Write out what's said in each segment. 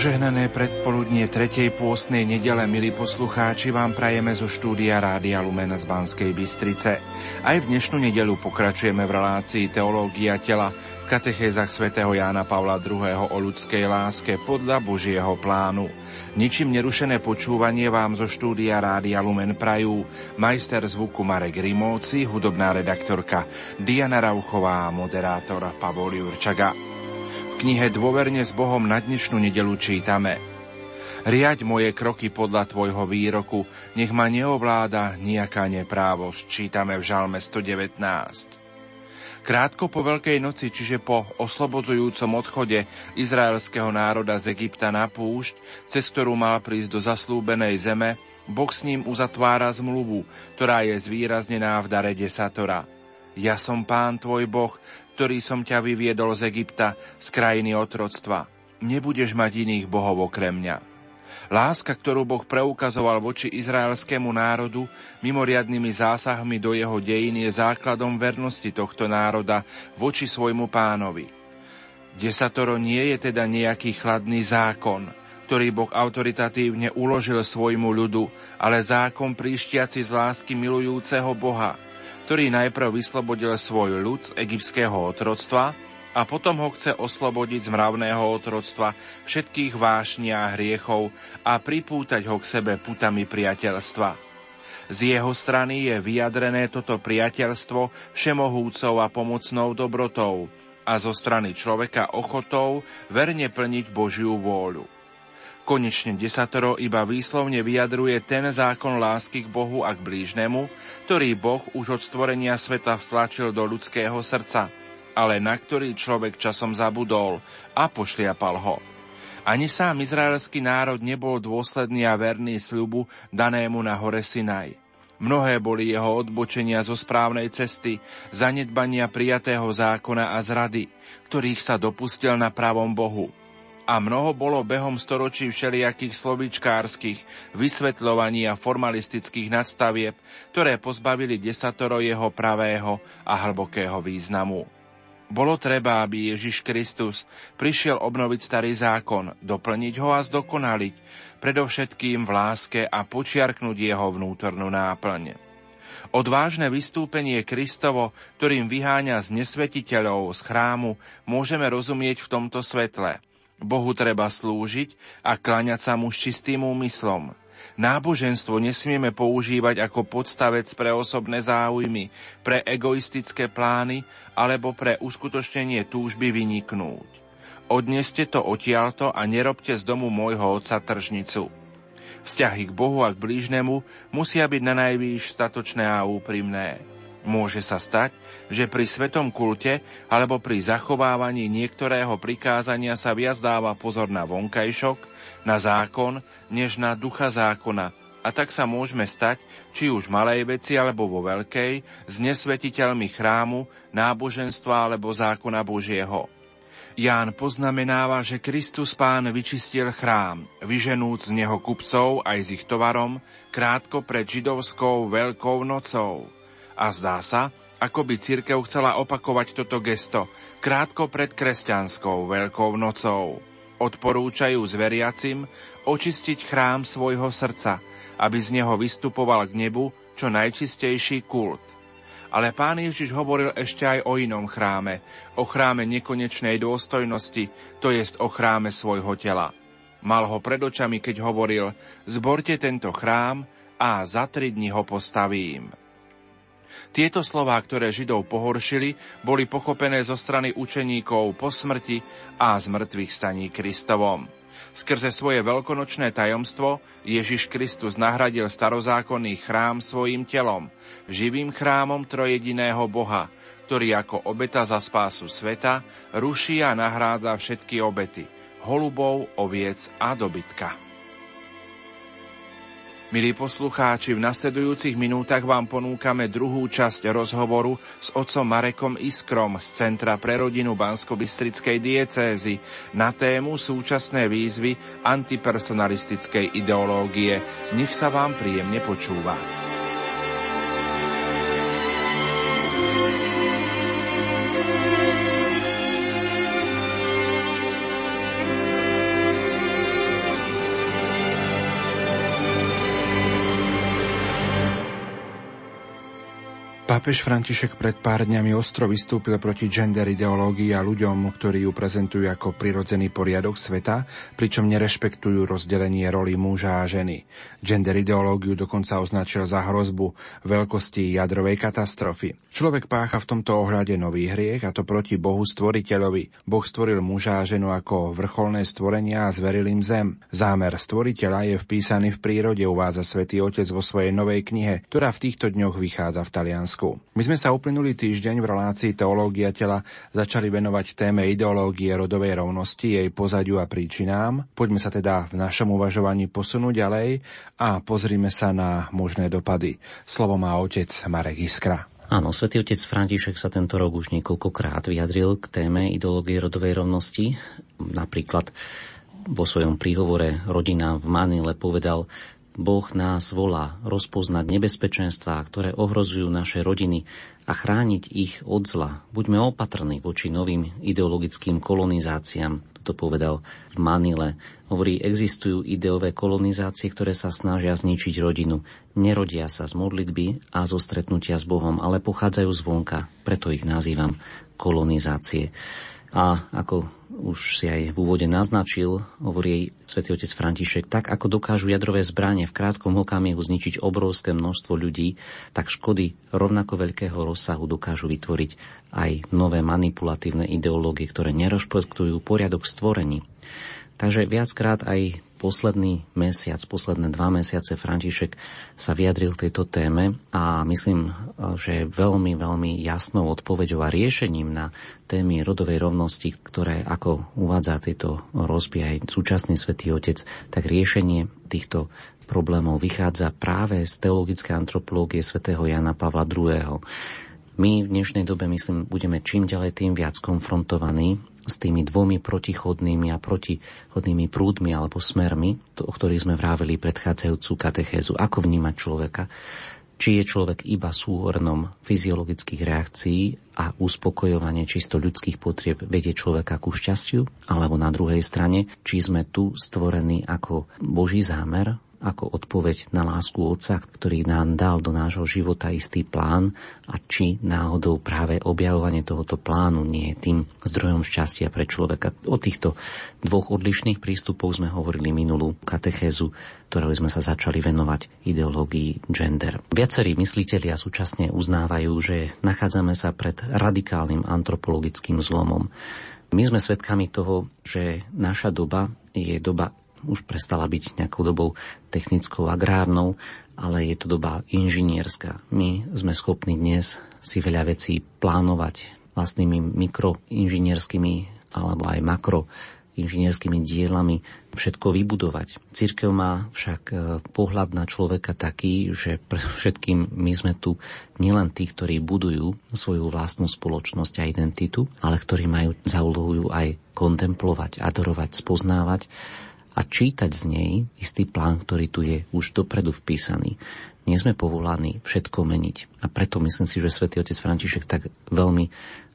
Požehnané predpoludnie tretej pôstnej nedele, milí poslucháči, vám prajeme zo štúdia Rádia Lumen z Banskej Bystrice. Aj v dnešnú nedelu pokračujeme v relácii Teológia tela v katechézach svätého Jána Pavla II. o ľudskej láske podľa Božieho plánu. Ničím nerušené počúvanie vám zo štúdia Rádia Lumen prajú majster zvuku Marek Rimóci, hudobná redaktorka Diana Rauchová a moderátor Pavol Jurčaga knihe Dôverne s Bohom na dnešnú nedelu čítame Riaď moje kroky podľa tvojho výroku, nech ma neovláda nejaká neprávosť, čítame v Žalme 119. Krátko po Veľkej noci, čiže po oslobodzujúcom odchode izraelského národa z Egypta na púšť, cez ktorú mal prísť do zaslúbenej zeme, Boh s ním uzatvára zmluvu, ktorá je zvýraznená v dare desatora. Ja som pán tvoj Boh, ktorý som ťa vyviedol z Egypta, z krajiny otroctva. Nebudeš mať iných bohov okrem mňa. Láska, ktorú Boh preukazoval voči izraelskému národu, mimoriadnými zásahmi do jeho dejín je základom vernosti tohto národa voči svojmu pánovi. Desatoro nie je teda nejaký chladný zákon, ktorý Boh autoritatívne uložil svojmu ľudu, ale zákon príštiaci z lásky milujúceho Boha – ktorý najprv vyslobodil svoj ľud z egyptského otroctva a potom ho chce oslobodiť z mravného otroctva všetkých vášní a hriechov a pripútať ho k sebe putami priateľstva. Z jeho strany je vyjadrené toto priateľstvo všemohúcou a pomocnou dobrotou a zo strany človeka ochotou verne plniť Božiu vôľu. Konečne desatoro iba výslovne vyjadruje ten zákon lásky k Bohu a k blížnemu, ktorý Boh už od stvorenia sveta vtlačil do ľudského srdca, ale na ktorý človek časom zabudol a pošliapal ho. Ani sám izraelský národ nebol dôsledný a verný sľubu danému na hore Sinaj. Mnohé boli jeho odbočenia zo správnej cesty, zanedbania prijatého zákona a zrady, ktorých sa dopustil na pravom Bohu – a mnoho bolo behom storočí všelijakých slovíčkárskych vysvetľovaní a formalistických nadstavieb, ktoré pozbavili desatoro jeho pravého a hlbokého významu. Bolo treba, aby Ježiš Kristus prišiel obnoviť starý zákon, doplniť ho a zdokonaliť, predovšetkým v láske a počiarknúť jeho vnútornú náplň. Odvážne vystúpenie Kristovo, ktorým vyháňa z nesvetiteľov z chrámu, môžeme rozumieť v tomto svetle – Bohu treba slúžiť a kláňať sa mu s čistým úmyslom. Náboženstvo nesmieme používať ako podstavec pre osobné záujmy, pre egoistické plány alebo pre uskutočnenie túžby vyniknúť. Odneste to odtiaľto a nerobte z domu môjho otca tržnicu. Vzťahy k Bohu a k blížnemu musia byť na najvýš statočné a úprimné. Môže sa stať, že pri svetom kulte alebo pri zachovávaní niektorého prikázania sa viac dáva pozor na vonkajšok, na zákon, než na ducha zákona. A tak sa môžeme stať, či už malej veci alebo vo veľkej, s nesvetiteľmi chrámu, náboženstva alebo zákona Božieho. Ján poznamenáva, že Kristus pán vyčistil chrám, vyženúc z neho kupcov aj s ich tovarom, krátko pred židovskou veľkou nocou. A zdá sa, ako by církev chcela opakovať toto gesto krátko pred kresťanskou Veľkou nocou. Odporúčajú zveriacim očistiť chrám svojho srdca, aby z neho vystupoval k nebu čo najčistejší kult. Ale pán Ježiš hovoril ešte aj o inom chráme, o chráme nekonečnej dôstojnosti, to jest o chráme svojho tela. Mal ho pred očami, keď hovoril, zborte tento chrám a za tri dni ho postavím. Tieto slová, ktoré Židov pohoršili, boli pochopené zo strany učeníkov po smrti a z mŕtvych staní Kristovom. Skrze svoje veľkonočné tajomstvo Ježiš Kristus nahradil starozákonný chrám svojim telom, živým chrámom trojediného Boha, ktorý ako obeta za spásu sveta ruší a nahrádza všetky obety, holubov, oviec a dobytka. Milí poslucháči, v nasledujúcich minútach vám ponúkame druhú časť rozhovoru s otcom Marekom Iskrom z Centra pre rodinu Bansko-Bystrickej diecézy na tému súčasné výzvy antipersonalistickej ideológie. Nech sa vám príjemne počúva. Pápež František pred pár dňami ostro vystúpil proti gender ideológii a ľuďom, ktorí ju prezentujú ako prirodzený poriadok sveta, pričom nerešpektujú rozdelenie roli muža a ženy. Gender ideológiu dokonca označil za hrozbu veľkosti jadrovej katastrofy. Človek pácha v tomto ohľade nový hriech a to proti Bohu stvoriteľovi. Boh stvoril muža a ženu ako vrcholné stvorenia a zveril im zem. Zámer stvoriteľa je vpísaný v prírode, uvádza svätý Otec vo svojej novej knihe, ktorá v týchto dňoch vychádza v Taliansku. Slovensku. My sme sa uplynulý týždeň v relácii Teológia tela začali venovať téme ideológie rodovej rovnosti, jej pozadiu a príčinám. Poďme sa teda v našom uvažovaní posunúť ďalej a pozrime sa na možné dopady. Slovo má otec Marek Iskra. Áno, svätý otec František sa tento rok už niekoľkokrát vyjadril k téme ideológie rodovej rovnosti. Napríklad vo svojom príhovore rodinám v Manile povedal, Boh nás volá rozpoznať nebezpečenstvá, ktoré ohrozujú naše rodiny a chrániť ich od zla. Buďme opatrní voči novým ideologickým kolonizáciám. Toto povedal v Manile. Hovorí, existujú ideové kolonizácie, ktoré sa snažia zničiť rodinu. Nerodia sa z modlitby a zo stretnutia s Bohom, ale pochádzajú zvonka. Preto ich nazývam kolonizácie. A ako už si aj v úvode naznačil, hovorí jej svätý otec František, tak ako dokážu jadrové zbranie v krátkom okamihu zničiť obrovské množstvo ľudí, tak škody rovnako veľkého rozsahu dokážu vytvoriť aj nové manipulatívne ideológie, ktoré nerešpektujú poriadok stvorení. Takže viackrát aj posledný mesiac, posledné dva mesiace František sa vyjadril tejto téme a myslím, že veľmi, veľmi jasnou odpoveďou a riešením na témy rodovej rovnosti, ktoré, ako uvádza tieto rozby aj súčasný svätý Otec, tak riešenie týchto problémov vychádza práve z teologickej antropológie svätého Jana Pavla II. My v dnešnej dobe, myslím, budeme čím ďalej tým viac konfrontovaní s tými dvomi protichodnými a protichodnými prúdmi alebo smermi, o ktorých sme vrávili predchádzajúcu katechézu. Ako vnímať človeka? Či je človek iba súhrnom fyziologických reakcií a uspokojovanie čisto ľudských potrieb vedie človeka ku šťastiu? Alebo na druhej strane, či sme tu stvorení ako Boží zámer, ako odpoveď na lásku Otca, ktorý nám dal do nášho života istý plán a či náhodou práve objavovanie tohoto plánu nie je tým zdrojom šťastia pre človeka. O týchto dvoch odlišných prístupoch sme hovorili minulú katechézu, ktorou sme sa začali venovať ideológii gender. Viacerí myslitelia súčasne uznávajú, že nachádzame sa pred radikálnym antropologickým zlomom. My sme svedkami toho, že naša doba je doba už prestala byť nejakou dobou technickou, agrárnou, ale je to doba inžinierská. My sme schopní dnes si veľa vecí plánovať vlastnými mikroinžinierskými alebo aj makro inžinierskými dielami všetko vybudovať. Církev má však e, pohľad na človeka taký, že pre všetkým my sme tu nielen tí, ktorí budujú svoju vlastnú spoločnosť a identitu, ale ktorí majú za úlohu aj kontemplovať, adorovať, spoznávať a čítať z nej istý plán, ktorý tu je už dopredu vpísaný. Nie sme povolaní všetko meniť. A preto myslím si, že svätý otec František tak veľmi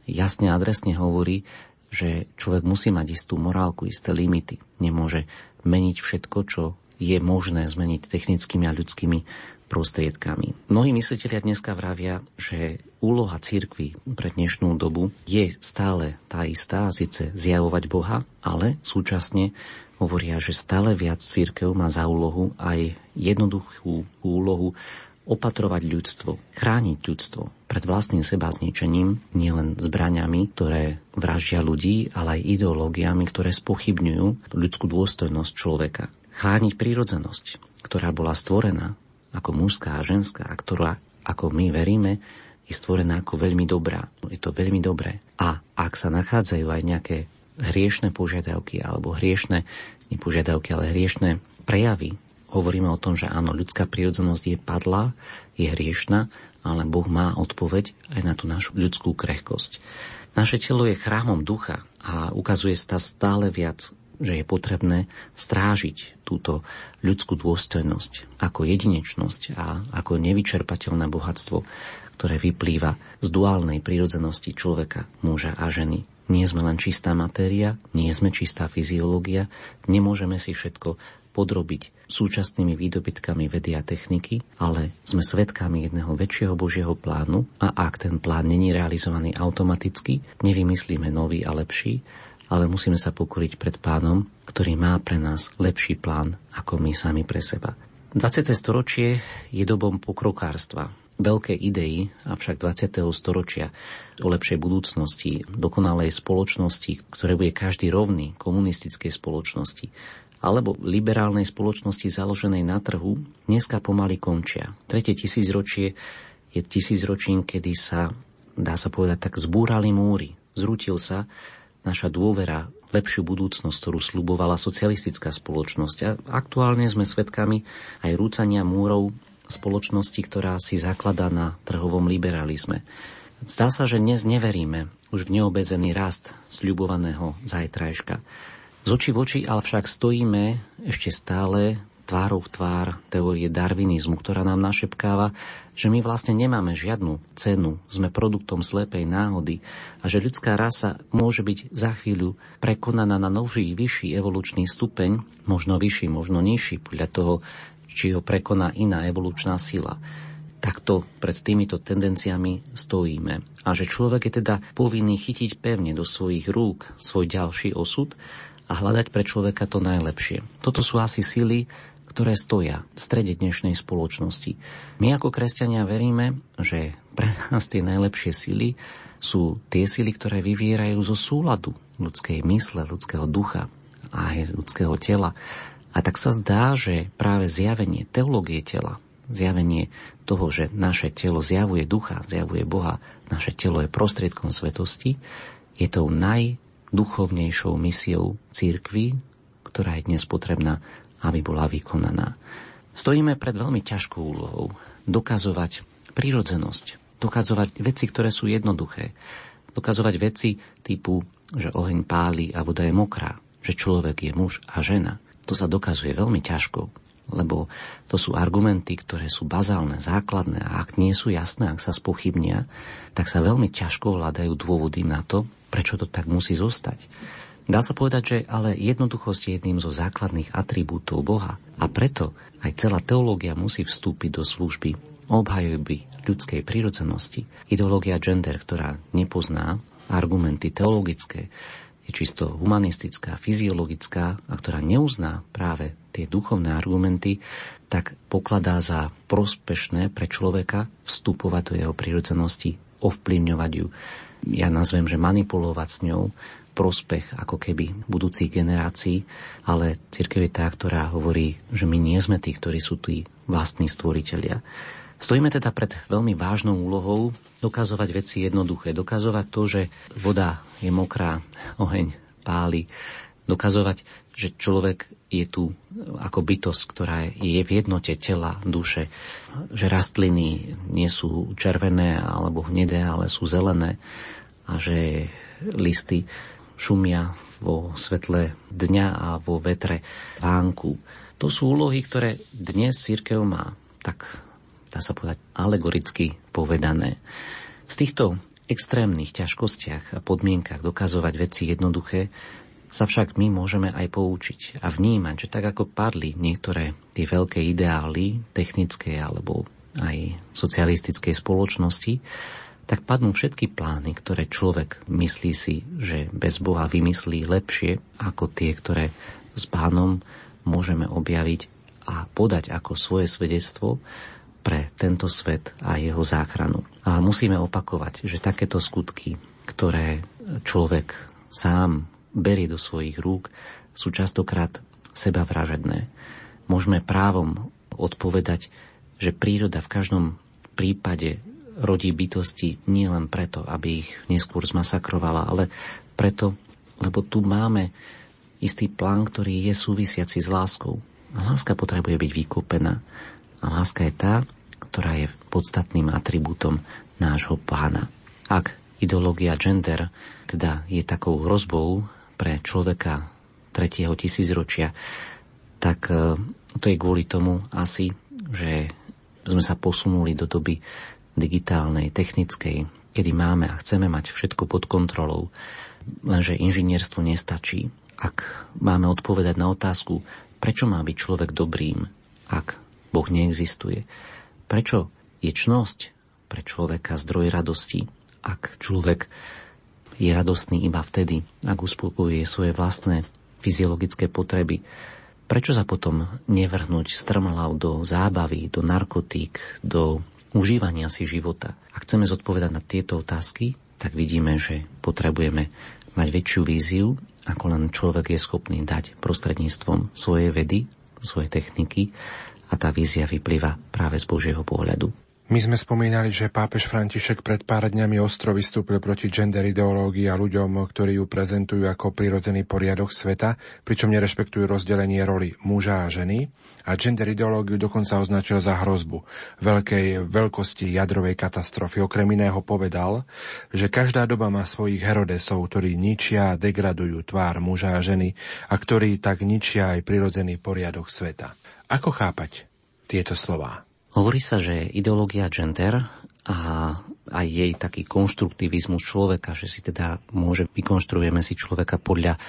jasne a adresne hovorí, že človek musí mať istú morálku, isté limity. Nemôže meniť všetko, čo je možné zmeniť technickými a ľudskými prostriedkami. Mnohí mysliteľia dneska vravia, že úloha cirkvy pre dnešnú dobu je stále tá istá, síce zjavovať Boha, ale súčasne hovoria, že stále viac církev má za úlohu aj jednoduchú úlohu opatrovať ľudstvo, chrániť ľudstvo pred vlastným seba zničením, nielen zbraňami, ktoré vraždia ľudí, ale aj ideológiami, ktoré spochybňujú ľudskú dôstojnosť človeka. Chrániť prírodzenosť, ktorá bola stvorená ako mužská a ženská, ktorá, ako my veríme, je stvorená ako veľmi dobrá. Je to veľmi dobré. A ak sa nachádzajú aj nejaké hriešne požiadavky alebo hriešne, nepožiadavky, ale hriešne prejavy. Hovoríme o tom, že áno, ľudská prírodzenosť je padlá, je hriešna, ale Boh má odpoveď aj na tú našu ľudskú krehkosť. Naše telo je chrámom ducha a ukazuje sa stále viac, že je potrebné strážiť túto ľudskú dôstojnosť ako jedinečnosť a ako nevyčerpateľné bohatstvo, ktoré vyplýva z duálnej prírodzenosti človeka, muža a ženy. Nie sme len čistá matéria, nie sme čistá fyziológia, nemôžeme si všetko podrobiť súčasnými výdobytkami vedy a techniky, ale sme svedkami jedného väčšieho Božieho plánu a ak ten plán není realizovaný automaticky, nevymyslíme nový a lepší, ale musíme sa pokoriť pred pánom, ktorý má pre nás lepší plán ako my sami pre seba. 20. storočie je dobom pokrokárstva, veľké idei, avšak 20. storočia o lepšej budúcnosti, dokonalej spoločnosti, ktoré bude každý rovný komunistickej spoločnosti, alebo liberálnej spoločnosti založenej na trhu, dneska pomaly končia. Tretie tisícročie je tisícročím, kedy sa, dá sa povedať, tak zbúrali múry. Zrútil sa naša dôvera lepšiu budúcnosť, ktorú slubovala socialistická spoločnosť. A aktuálne sme svedkami aj rúcania múrov spoločnosti, ktorá si zakladá na trhovom liberalizme. Zdá sa, že dnes neveríme už v neobezený rast sľubovaného zajtrajška. Z očí v oči ale však stojíme ešte stále tvárou v tvár teórie darwinizmu, ktorá nám našepkáva, že my vlastne nemáme žiadnu cenu, sme produktom slepej náhody a že ľudská rasa môže byť za chvíľu prekonaná na nový, vyšší evolučný stupeň, možno vyšší, možno nižší, podľa toho, či ho prekoná iná evolučná sila. Takto pred týmito tendenciami stojíme. A že človek je teda povinný chytiť pevne do svojich rúk svoj ďalší osud a hľadať pre človeka to najlepšie. Toto sú asi sily, ktoré stoja v strede dnešnej spoločnosti. My ako kresťania veríme, že pre nás tie najlepšie sily sú tie sily, ktoré vyvierajú zo súladu ľudskej mysle, ľudského ducha a aj ľudského tela. A tak sa zdá, že práve zjavenie teológie tela, zjavenie toho, že naše telo zjavuje ducha, zjavuje Boha, naše telo je prostriedkom svetosti, je tou najduchovnejšou misiou církvy, ktorá je dnes potrebná aby bola vykonaná. Stojíme pred veľmi ťažkou úlohou dokazovať prírodzenosť, dokazovať veci, ktoré sú jednoduché, dokazovať veci typu, že oheň páli a voda je mokrá, že človek je muž a žena. To sa dokazuje veľmi ťažko, lebo to sú argumenty, ktoré sú bazálne, základné a ak nie sú jasné, ak sa spochybnia, tak sa veľmi ťažko hľadajú dôvody na to, prečo to tak musí zostať. Dá sa povedať, že ale jednoduchosť je jedným zo základných atribútov Boha a preto aj celá teológia musí vstúpiť do služby obhajoby ľudskej prírodzenosti. Ideológia gender, ktorá nepozná argumenty teologické, je čisto humanistická, fyziologická a ktorá neuzná práve tie duchovné argumenty, tak pokladá za prospešné pre človeka vstupovať do jeho prírodzenosti, ovplyvňovať ju. Ja nazvem, že manipulovať s ňou, prospech ako keby budúcich generácií, ale církev je tá, ktorá hovorí, že my nie sme tí, ktorí sú tí vlastní stvoriteľia. Stojíme teda pred veľmi vážnou úlohou dokazovať veci jednoduché. Dokazovať to, že voda je mokrá, oheň páli. Dokazovať, že človek je tu ako bytosť, ktorá je v jednote tela, duše. Že rastliny nie sú červené alebo hnedé, ale sú zelené. A že listy šumia vo svetle dňa a vo vetre vánku. To sú úlohy, ktoré dnes církev má, tak dá sa povedať alegoricky povedané. Z týchto extrémnych ťažkostiach a podmienkach dokazovať veci jednoduché sa však my môžeme aj poučiť a vnímať, že tak ako padli niektoré tie veľké ideály technické alebo aj socialistickej spoločnosti, tak padnú všetky plány, ktoré človek myslí si, že bez Boha vymyslí lepšie ako tie, ktoré s pánom môžeme objaviť a podať ako svoje svedectvo pre tento svet a jeho záchranu. A musíme opakovať, že takéto skutky, ktoré človek sám berie do svojich rúk, sú častokrát sebavražedné. Môžeme právom odpovedať, že príroda v každom prípade rodí bytosti nie len preto, aby ich neskôr zmasakrovala, ale preto, lebo tu máme istý plán, ktorý je súvisiaci s láskou. A láska potrebuje byť vykopená. A láska je tá, ktorá je podstatným atribútom nášho pána. Ak ideológia gender teda je takou hrozbou pre človeka tretieho tisícročia, tak e, to je kvôli tomu asi, že sme sa posunuli do doby digitálnej, technickej, kedy máme a chceme mať všetko pod kontrolou, lenže inžinierstvo nestačí. Ak máme odpovedať na otázku, Prečo má byť človek dobrým, ak Boh neexistuje? Prečo je čnosť pre človeka zdroj radosti, ak človek je radostný iba vtedy, ak uspokojuje svoje vlastné fyziologické potreby. Prečo sa potom nevrhnúť strmlav do zábavy, do narkotík, do užívania si života? Ak chceme zodpovedať na tieto otázky, tak vidíme, že potrebujeme mať väčšiu víziu, ako len človek je schopný dať prostredníctvom svojej vedy, svojej techniky a tá vízia vyplýva práve z Božieho pohľadu. My sme spomínali, že pápež František pred pár dňami ostro vystúpil proti gender ideológii a ľuďom, ktorí ju prezentujú ako prirodzený poriadok sveta, pričom nerešpektujú rozdelenie roli muža a ženy a gender ideológiu dokonca označil za hrozbu veľkej veľkosti jadrovej katastrofy. Okrem iného povedal, že každá doba má svojich herodesov, ktorí ničia a degradujú tvár muža a ženy a ktorí tak ničia aj prirodzený poriadok sveta. Ako chápať tieto slová? Hovorí sa, že ideológia gender a aj jej taký konštruktivizmus človeka, že si teda môže, vykonštruujeme si človeka podľa,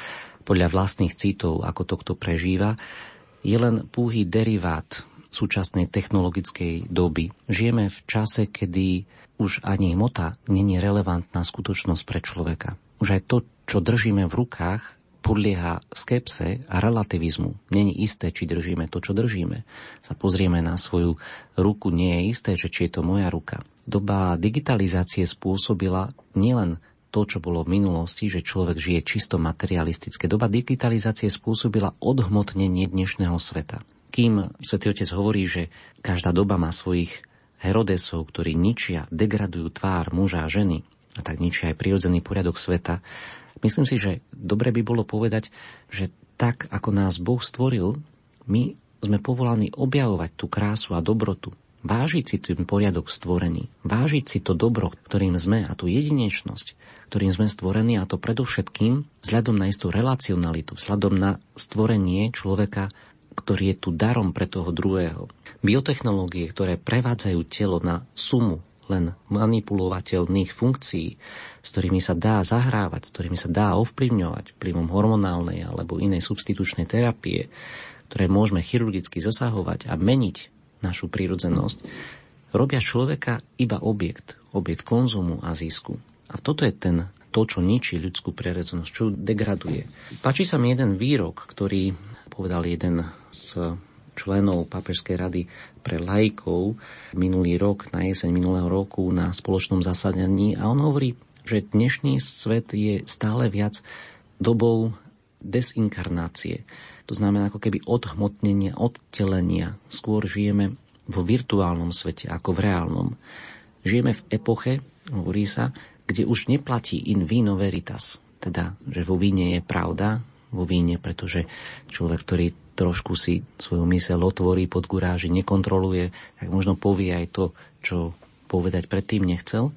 podľa vlastných citov, ako to kto prežíva, je len púhý derivát súčasnej technologickej doby. Žijeme v čase, kedy už ani hmota není relevantná skutočnosť pre človeka. Už aj to, čo držíme v rukách, podlieha skepse a relativizmu. Není isté, či držíme to, čo držíme. Sa pozrieme na svoju ruku, nie je isté, že či je to moja ruka. Doba digitalizácie spôsobila nielen to, čo bolo v minulosti, že človek žije čisto materialistické. Doba digitalizácie spôsobila odhmotnenie dnešného sveta. Kým svätý Otec hovorí, že každá doba má svojich Herodesov, ktorí ničia, degradujú tvár muža a ženy, a tak ničia aj prirodzený poriadok sveta, Myslím si, že dobre by bolo povedať, že tak, ako nás Boh stvoril, my sme povolaní objavovať tú krásu a dobrotu, vážiť si ten poriadok stvorený, vážiť si to dobro, ktorým sme a tú jedinečnosť, ktorým sme stvorení a to predovšetkým vzhľadom na istú relacionalitu, vzhľadom na stvorenie človeka, ktorý je tu darom pre toho druhého. Biotechnológie, ktoré prevádzajú telo na sumu len manipulovateľných funkcií, s ktorými sa dá zahrávať, s ktorými sa dá ovplyvňovať vplyvom hormonálnej alebo inej substitučnej terapie, ktoré môžeme chirurgicky zasahovať a meniť našu prírodzenosť, robia človeka iba objekt, objekt konzumu a zisku. A toto je ten, to, čo ničí ľudskú prirodzenosť, čo degraduje. Páči sa mi jeden výrok, ktorý povedal jeden z členov Pápežskej rady pre lajkov minulý rok, na jeseň minulého roku na spoločnom zasadení a on hovorí, že dnešný svet je stále viac dobou desinkarnácie. To znamená ako keby odhmotnenia, odtelenia. Skôr žijeme vo virtuálnom svete ako v reálnom. Žijeme v epoche, hovorí sa, kde už neplatí in vino veritas, teda, že vo víne je pravda, vo víne, pretože človek, ktorý trošku si svoju mysel otvorí pod guráži, nekontroluje, tak možno povie aj to, čo povedať predtým nechcel.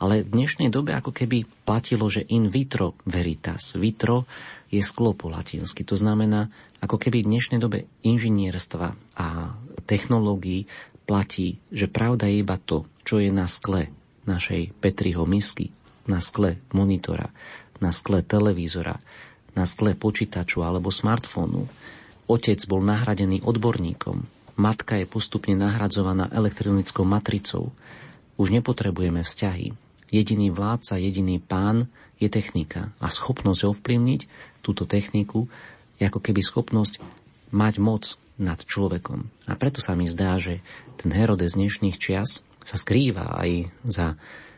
Ale v dnešnej dobe ako keby platilo, že in vitro veritas. Vitro je sklo po latinsky. To znamená, ako keby v dnešnej dobe inžinierstva a technológií platí, že pravda je iba to, čo je na skle našej Petriho misky, na skle monitora, na skle televízora, na skle počítaču alebo smartfónu Otec bol nahradený odborníkom. Matka je postupne nahradzovaná elektronickou matricou. Už nepotrebujeme vzťahy. Jediný vládca, jediný pán je technika. A schopnosť ovplyvniť túto techniku ako keby schopnosť mať moc nad človekom. A preto sa mi zdá, že ten Herodes dnešných čias sa skrýva aj za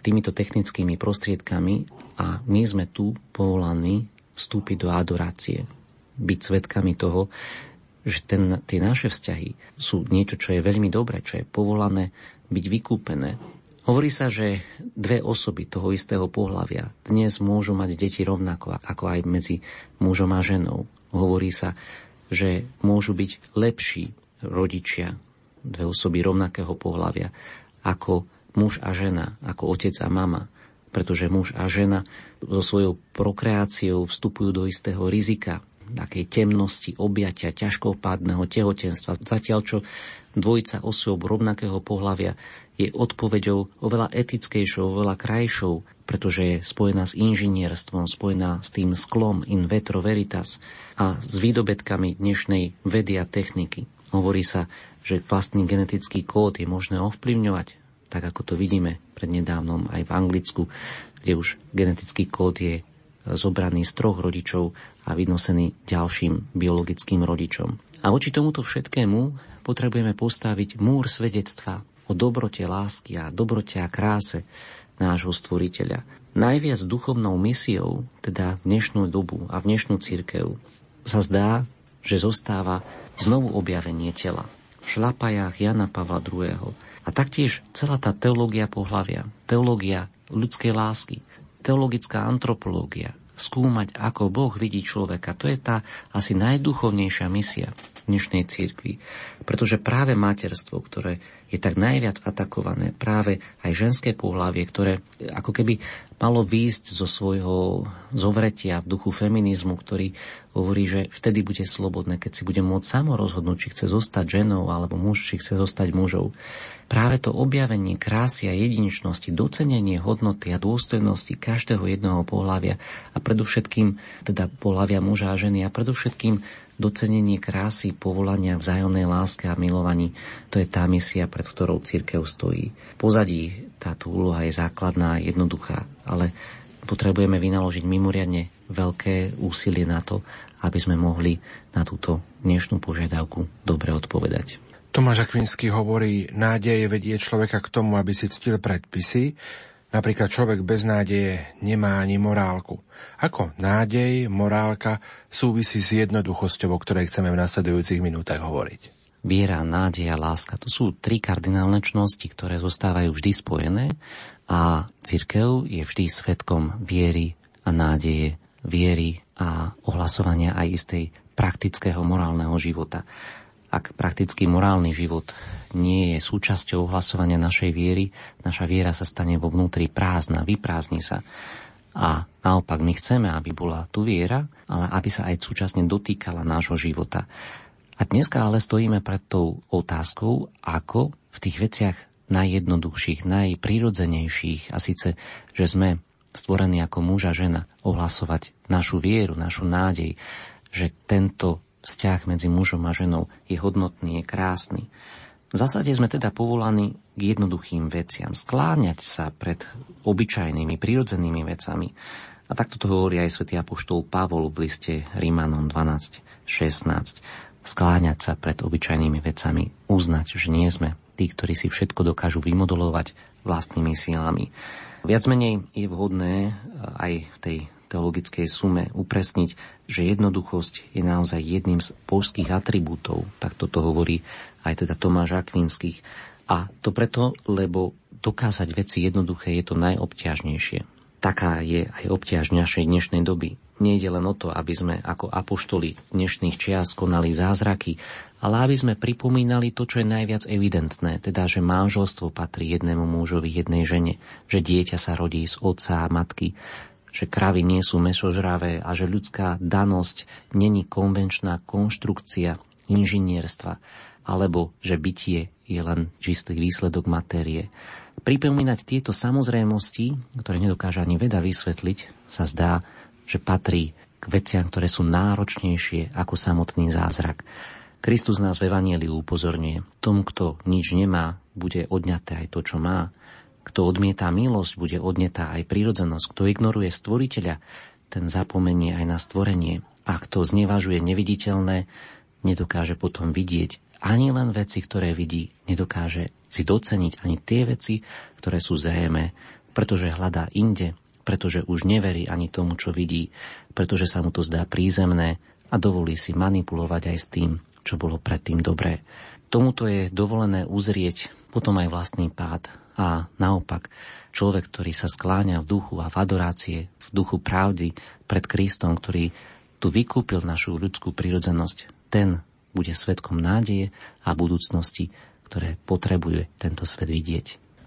týmito technickými prostriedkami a my sme tu povolaní vstúpiť do adorácie byť svetkami toho, že ten, tie naše vzťahy sú niečo, čo je veľmi dobré, čo je povolané byť vykúpené. Hovorí sa, že dve osoby toho istého pohľavia dnes môžu mať deti rovnako, ako aj medzi mužom a ženou. Hovorí sa, že môžu byť lepší rodičia, dve osoby rovnakého pohľavia, ako muž a žena, ako otec a mama, pretože muž a žena so svojou prokreáciou vstupujú do istého rizika, takej temnosti, objatia, ťažkopádneho tehotenstva. Zatiaľ, čo dvojica osôb rovnakého pohľavia je odpoveďou oveľa etickejšou, oveľa krajšou, pretože je spojená s inžinierstvom, spojená s tým sklom in vetro veritas a s výdobetkami dnešnej vedy a techniky. Hovorí sa, že vlastný genetický kód je možné ovplyvňovať, tak ako to vidíme prednedávnom aj v Anglicku, kde už genetický kód je zobraný z troch rodičov a vynosený ďalším biologickým rodičom. A voči tomuto všetkému potrebujeme postaviť múr svedectva o dobrote lásky a dobrote a kráse nášho stvoriteľa. Najviac duchovnou misiou, teda v dnešnú dobu a v dnešnú církev, sa zdá, že zostáva znovu objavenie tela. V šlapajách Jana Pavla II. A taktiež celá tá teológia pohlavia, teológia ľudskej lásky, teologická antropológia, skúmať, ako Boh vidí človeka. To je tá asi najduchovnejšia misia dnešnej cirkvi. Pretože práve materstvo, ktoré je tak najviac atakované, práve aj ženské pohlavie, ktoré ako keby malo výjsť zo svojho zovretia v duchu feminizmu, ktorý hovorí, že vtedy bude slobodné, keď si bude môcť samo rozhodnúť, či chce zostať ženou alebo muž, či chce zostať mužou. Práve to objavenie krásy a jedinečnosti, docenenie hodnoty a dôstojnosti každého jedného pohľavia a predovšetkým teda pohľavia muža a ženy a predovšetkým docenenie krásy, povolania, vzájomnej láske a milovaní, to je tá misia, pred ktorou církev stojí. Pozadí táto úloha je základná, jednoduchá, ale potrebujeme vynaložiť mimoriadne veľké úsilie na to, aby sme mohli na túto dnešnú požiadavku dobre odpovedať. Tomáš Akvinsky hovorí, nádej vedie človeka k tomu, aby si ctil predpisy, Napríklad človek bez nádeje nemá ani morálku. Ako nádej, morálka súvisí s jednoduchosťou, o ktorej chceme v nasledujúcich minútach hovoriť. Viera, nádej a láska to sú tri kardinálne čnosti, ktoré zostávajú vždy spojené a církev je vždy svetkom viery a nádeje, viery a ohlasovania aj istej praktického morálneho života. Ak praktický morálny život nie je súčasťou hlasovania našej viery, naša viera sa stane vo vnútri prázdna, vyprázdni sa. A naopak my chceme, aby bola tu viera, ale aby sa aj súčasne dotýkala nášho života. A dneska ale stojíme pred tou otázkou, ako v tých veciach najjednoduchších, najprirodzenejších, a síce, že sme stvorení ako muž a žena, ohlasovať našu vieru, našu nádej, že tento vzťah medzi mužom a ženou je hodnotný, je krásny. V zásade sme teda povolaní k jednoduchým veciam, skláňať sa pred obyčajnými, prirodzenými vecami. A takto to hovorí aj svätý apoštol Pavol v liste Rímanom 12.16. Skláňať sa pred obyčajnými vecami, uznať, že nie sme tí, ktorí si všetko dokážu vymodulovať vlastnými silami. Viac menej je vhodné aj v tej teologickej sume upresniť, že jednoduchosť je naozaj jedným z božských atribútov, tak toto hovorí aj teda Tomáš Akvinských. A to preto, lebo dokázať veci jednoduché je to najobťažnejšie. Taká je aj obťaž našej dnešnej doby. Nejde len o to, aby sme ako apoštoli dnešných čias konali zázraky, ale aby sme pripomínali to, čo je najviac evidentné, teda, že manželstvo patrí jednému mužovi, jednej žene, že dieťa sa rodí z otca a matky, že kravy nie sú mesožravé a že ľudská danosť není konvenčná konštrukcia inžinierstva, alebo že bytie je len čistý výsledok matérie. Pripomínať tieto samozrejmosti, ktoré nedokáže ani veda vysvetliť, sa zdá, že patrí k veciam, ktoré sú náročnejšie ako samotný zázrak. Kristus nás v Evangeliu upozorňuje. Tomu, kto nič nemá, bude odňaté aj to, čo má. Kto odmietá milosť, bude odnetá aj prírodzenosť. Kto ignoruje stvoriteľa, ten zapomenie aj na stvorenie. A kto znevažuje neviditeľné, nedokáže potom vidieť ani len veci, ktoré vidí, nedokáže si doceniť ani tie veci, ktoré sú zrejme, pretože hľadá inde, pretože už neverí ani tomu, čo vidí, pretože sa mu to zdá prízemné a dovolí si manipulovať aj s tým, čo bolo predtým dobré. Tomuto je dovolené uzrieť potom aj vlastný pád a naopak, človek, ktorý sa skláňa v duchu a v adorácie, v duchu pravdy pred Kristom, ktorý tu vykúpil našu ľudskú prírodzenosť, ten bude svetkom nádeje a budúcnosti, ktoré potrebuje tento svet vidieť.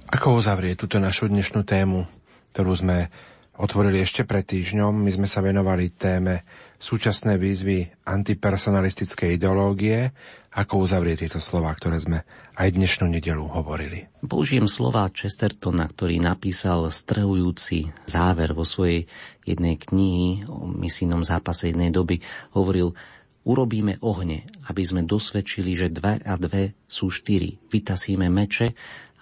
Ako uzavrie túto našu dnešnú tému, ktorú sme otvorili ešte pred týždňom. My sme sa venovali téme súčasné výzvy antipersonalistickej ideológie, ako uzavrieť tieto slova, ktoré sme aj dnešnú nedelu hovorili. Použijem slova Chestertona, ktorý napísal strhujúci záver vo svojej jednej knihy o misijnom zápase jednej doby. Hovoril, urobíme ohne, aby sme dosvedčili, že dve a dve sú štyri. Vytasíme meče,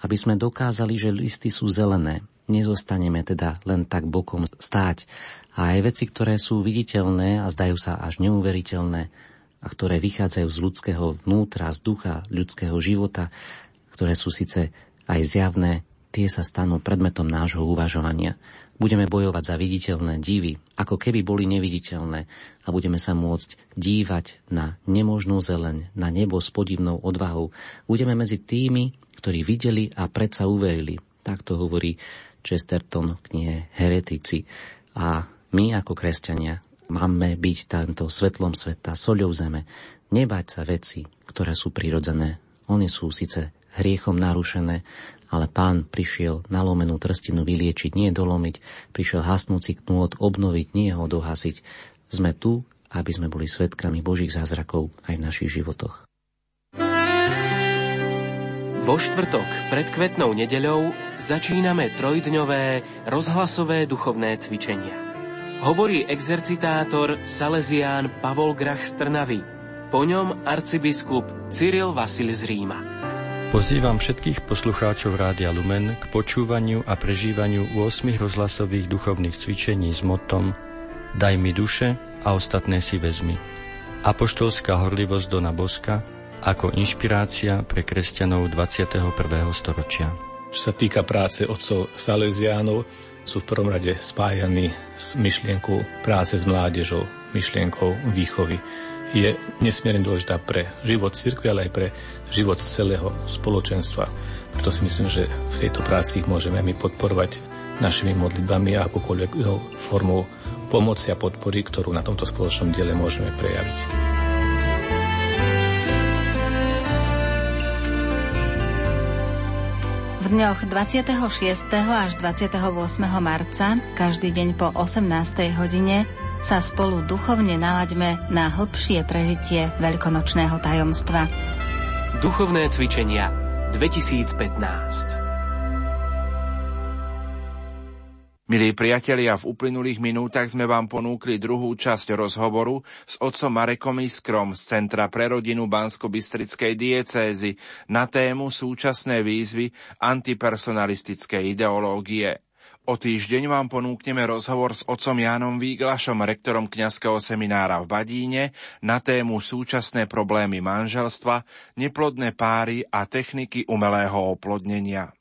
aby sme dokázali, že listy sú zelené. Nezostaneme teda len tak bokom stáť, a aj veci, ktoré sú viditeľné a zdajú sa až neuveriteľné a ktoré vychádzajú z ľudského vnútra, z ducha ľudského života, ktoré sú síce aj zjavné, tie sa stanú predmetom nášho uvažovania. Budeme bojovať za viditeľné divy, ako keby boli neviditeľné a budeme sa môcť dívať na nemožnú zeleň, na nebo s podivnou odvahou. Budeme medzi tými, ktorí videli a predsa uverili. Tak to hovorí Chesterton v knihe Heretici. A my ako kresťania máme byť tento svetlom sveta, soľou zeme, nebať sa veci, ktoré sú prirodzené. Oni sú síce hriechom narušené, ale pán prišiel nalomenú trstinu vyliečiť, nie dolomiť, prišiel hasnúci knôt obnoviť, nie ho dohasiť. Sme tu, aby sme boli svetkami Božích zázrakov aj v našich životoch. Vo štvrtok pred kvetnou nedeľou začíname trojdňové rozhlasové duchovné cvičenia hovorí exercitátor Salesián Pavol Grach z Trnavy, po ňom arcibiskup Cyril Vasil z Ríma. Pozývam všetkých poslucháčov Rádia Lumen k počúvaniu a prežívaniu 8 rozhlasových duchovných cvičení s motom Daj mi duše a ostatné si vezmi. Apoštolská horlivosť Dona Boska ako inšpirácia pre kresťanov 21. storočia. Čo sa týka práce otcov Salesiánov, sú v prvom rade spájani s myšlienkou práce s mládežou, myšlienkou výchovy. Je nesmierne dôležitá pre život cirkvi, ale aj pre život celého spoločenstva. Preto si myslím, že v tejto práci ich môžeme my podporovať našimi modlitbami a akúkoľvek formou pomoci a podpory, ktorú na tomto spoločnom diele môžeme prejaviť. V dňoch 26. až 28. marca, každý deň po 18. hodine, sa spolu duchovne nalaďme na hĺbšie prežitie veľkonočného tajomstva. Duchovné cvičenia 2015 Milí priatelia, v uplynulých minútach sme vám ponúkli druhú časť rozhovoru s otcom Marekom Iskrom z Centra pre rodinu Bansko-Bystrickej diecézy na tému súčasné výzvy antipersonalistickej ideológie. O týždeň vám ponúkneme rozhovor s otcom Jánom Výglašom, rektorom kňazského seminára v Badíne, na tému súčasné problémy manželstva, neplodné páry a techniky umelého oplodnenia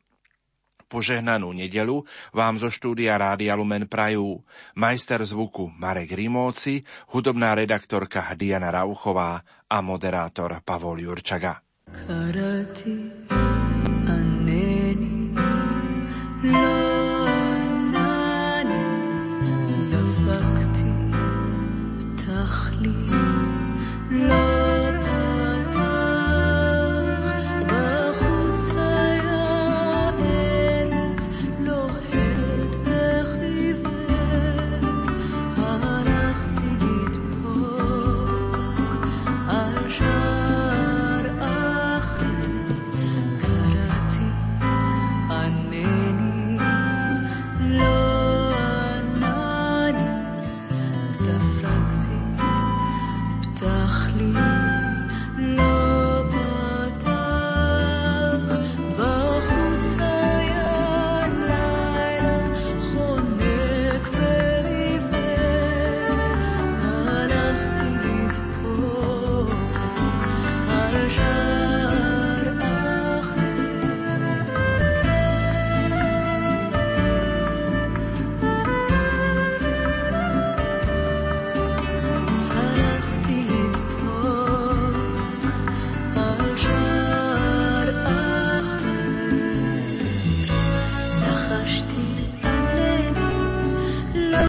požehnanú nedelu vám zo štúdia Rádia Lumen prajú majster zvuku Marek Rimóci, hudobná redaktorka Diana Rauchová a moderátor Pavol Jurčaga. Karati.